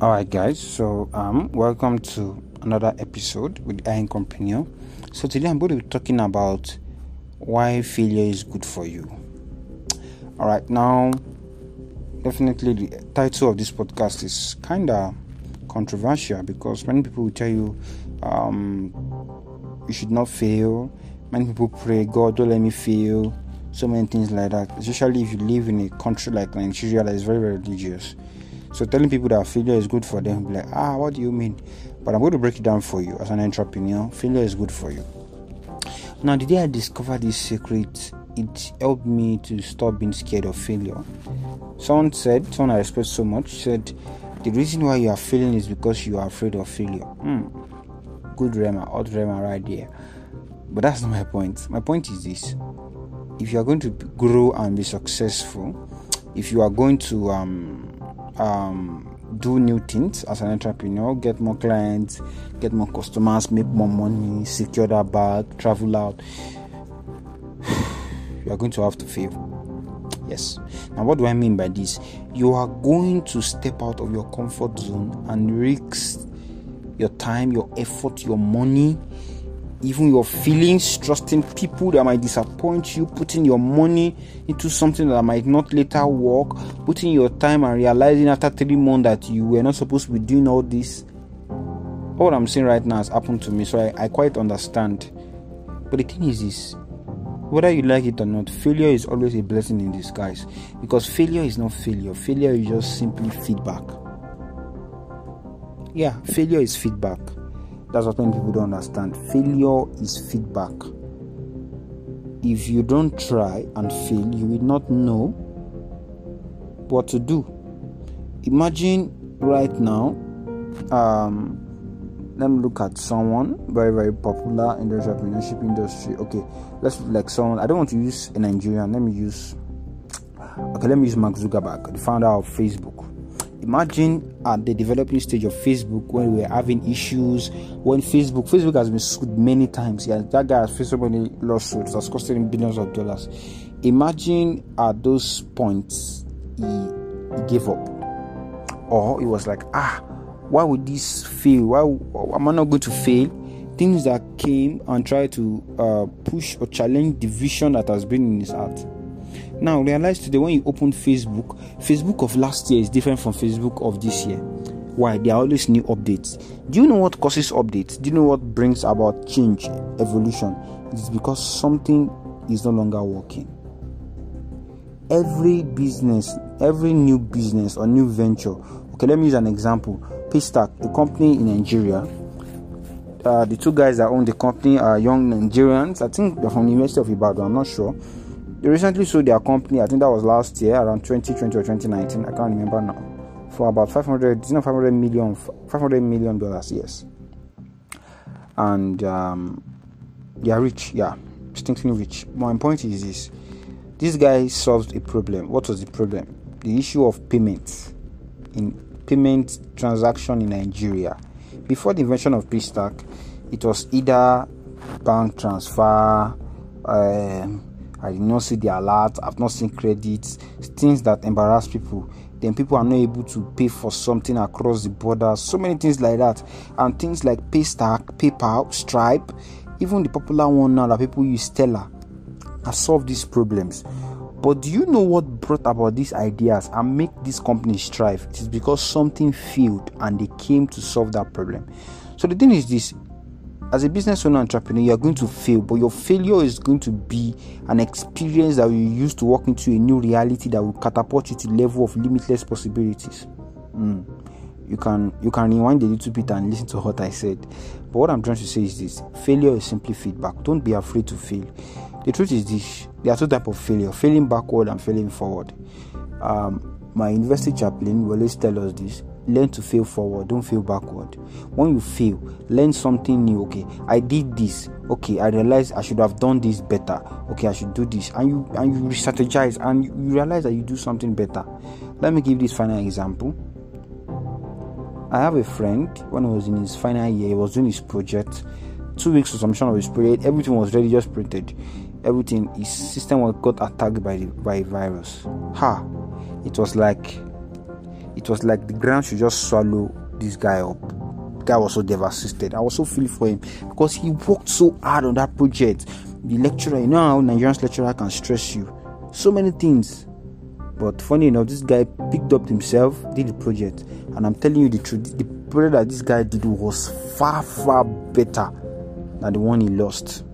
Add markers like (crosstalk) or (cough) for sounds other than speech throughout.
All right, guys. So, um, welcome to another episode with High Incomepreneur. So today I'm going to be talking about why failure is good for you. All right, now, definitely the title of this podcast is kind of controversial because many people will tell you um, you should not fail. Many people pray, God, don't let me fail. So many things like that. Especially if you live in a country like Nigeria that is very, very religious. So telling people that failure is good for them, like, ah, what do you mean? But I'm going to break it down for you as an entrepreneur. Failure is good for you. Now, the day I discovered this secret, it helped me to stop being scared of failure. Someone said, someone I respect so much, said, the reason why you are failing is because you are afraid of failure. Hmm. Good rhema, hot rhema right there. But that's not my point. My point is this if you are going to grow and be successful, if you are going to um, um, do new things as an entrepreneur, get more clients, get more customers, make more money, secure that bag, travel out, (sighs) you are going to have to fail. Yes. Now, what do I mean by this? You are going to step out of your comfort zone and risk your time, your effort, your money, even your feelings, trusting people that might disappoint you, putting your money into something that might not later work, putting your time and realizing after three months that you were not supposed to be doing all this. What I'm saying right now has happened to me, so I, I quite understand. But the thing is this whether you like it or not, failure is always a blessing in disguise because failure is not failure, failure is just simply feedback. Yeah, failure is feedback. That's what many people don't understand. Failure is feedback. If you don't try and fail, you will not know what to do. Imagine right now, um, let me look at someone very very popular in the entrepreneurship industry. Okay, let's like someone. I don't want to use a Nigerian. Let me use. Okay, let me use Mark Zuckerberg, the founder of Facebook imagine at the developing stage of Facebook when we were having issues when Facebook Facebook has been sued many times. Yeah, that guy has faced so many lawsuits that's costing him billions of dollars. Imagine at those points he, he gave up. Or he was like, ah, why would this fail? Why am I not going to fail? Things that came and tried to uh, push or challenge the vision that has been in his heart now realize today when you open Facebook, Facebook of last year is different from Facebook of this year. Why? There are always new updates. Do you know what causes updates? Do you know what brings about change, evolution? It's because something is no longer working. Every business, every new business or new venture. Okay, let me use an example. Paystack, a company in Nigeria. Uh, the two guys that own the company are young Nigerians. I think they're from the University of Ibadan. I'm not sure they recently sold their company, I think that was last year, around 2020 or 2019, I can't remember now, for about 500, you know, 500 million, 500 million dollars, yes. And um, they are rich, yeah, distinctly rich. My point is this this guy solved a problem. What was the problem? The issue of payments in payment transaction in Nigeria. Before the invention of Paystack, it was either bank transfer, um, I did not see the alert, I've not seen credits, things that embarrass people. Then people are not able to pay for something across the border, so many things like that. And things like Paystack, PayPal, Stripe, even the popular one now that people use Stellar have solved these problems. But do you know what brought about these ideas and make these companies strive? It is because something failed and they came to solve that problem. So the thing is this as a business owner entrepreneur you are going to fail but your failure is going to be an experience that you use to walk into a new reality that will catapult you to level of limitless possibilities. Mm. you can you can rewind a little bit and listen to what i said. But what i'm trying to say is this failure is simply feedback. Don't be afraid to fail. The truth is this there are two types of failure failing backward and failing forward. Um, my university chaplain will always tell us this learn to fail forward. Don't fail backward. When you fail learn something new. Okay i did this. Okay i realized i should have done this better. Okay i should do this. And you and you strategize and you realize that you do something better. Let me give this final example. I have a friend when he was in his final year. He was doing his project. Two weeks to submission of his project everything was ready just printed. Everything his system was got attacked by the by virus. Ha! It was like it was like the ground should just swallow this guy up. Guy was so devastated. I was so feeling for him because he worked so hard on that project. The lecturer, you know how Nigerian lecturer can stress you. So many things. But funny enough, this guy picked up himself, did the project, and I'm telling you the truth. The project that this guy did was far, far better than the one he lost.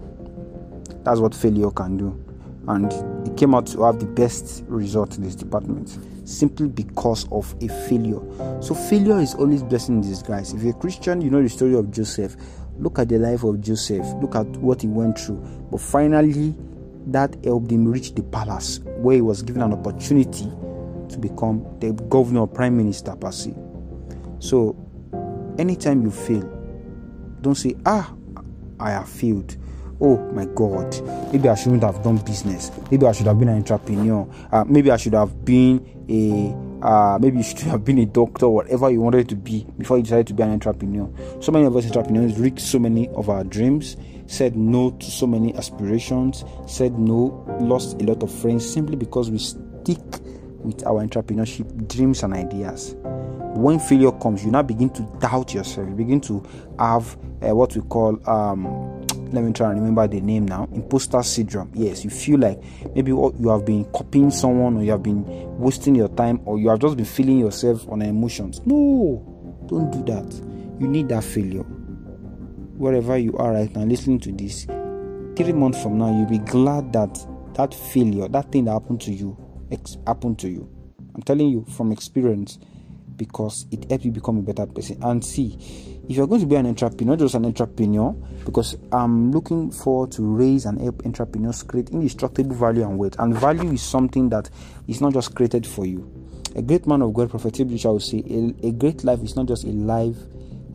That's what failure can do. And he came out to have the best result in this department simply because of a failure. So, failure is always blessing in disguise. If you're a Christian, you know the story of Joseph. Look at the life of Joseph, look at what he went through. But finally, that helped him reach the palace where he was given an opportunity to become the governor or prime minister per se. So, anytime you fail, don't say, Ah, I have failed oh my god maybe i shouldn't have done business. Maybe i should have been an entrepreneur. Uh, maybe i should have been a uh, maybe you should have been a doctor whatever you wanted to be before you decided to be an entrepreneur. So many of us entrepreneurs reached so many of our dreams said no to so many aspirations said no lost a lot of friends simply because we stick with our entrepreneurship dreams and ideas. When failure comes you now begin to doubt yourself. You begin to have uh, what we call um, let me try and remember the name now. Imposter syndrome. Yes you feel like maybe what you have been copying someone or you have been wasting your time or you have just been feeling yourself on emotions. No don't do that. You need that failure. Wherever you are right now listening to this three months from now you'll be glad that that failure that thing that happened to you ex- happened to you. I'm telling you from experience because it helped you become a better person. And see, if you're going to be an entrepreneur, just an entrepreneur, because I'm looking forward to raise and help entrepreneurs create indestructible value and wealth. And value is something that is not just created for you. A great man of God, Prophet Ibrisha, will say, a, a great life is not just a life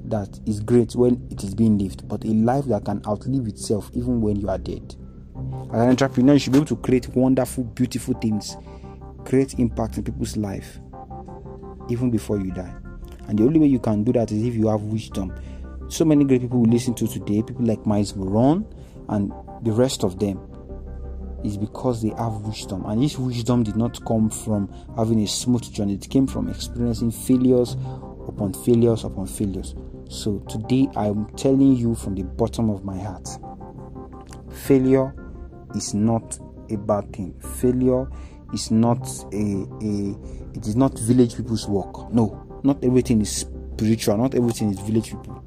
that is great when it is being lived, but a life that can outlive itself even when you are dead. As an entrepreneur, you should be able to create wonderful, beautiful things, create impact in people's life even before you die. And the only way you can do that is if you have wisdom. So many great people we listen to today, people like Myles Munroe and the rest of them, is because they have wisdom. And this wisdom did not come from having a smooth journey, it came from experiencing failures upon failures upon failures. So today I'm telling you from the bottom of my heart failure is not a bad thing. Failure is not a, a it is not village people's work. No, not everything is spiritual, not everything is village people.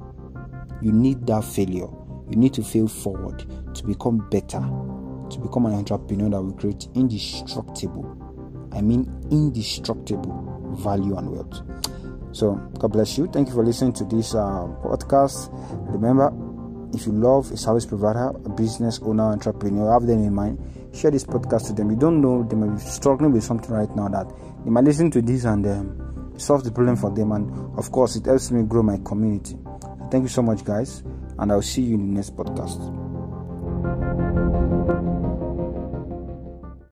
You need that failure. You need to fail forward to become better, to become an entrepreneur that will create indestructible, I mean indestructible value and wealth. So, God bless you. Thank you for listening to this uh, podcast. Remember, if you love a service provider, a business owner, entrepreneur, have them in mind share this podcast to them. You don't know they might be struggling with something right now that they might listen to this and um, solve the problem for them. And of course, it helps me grow my community. Thank you so much, guys, and I'll see you in the next podcast.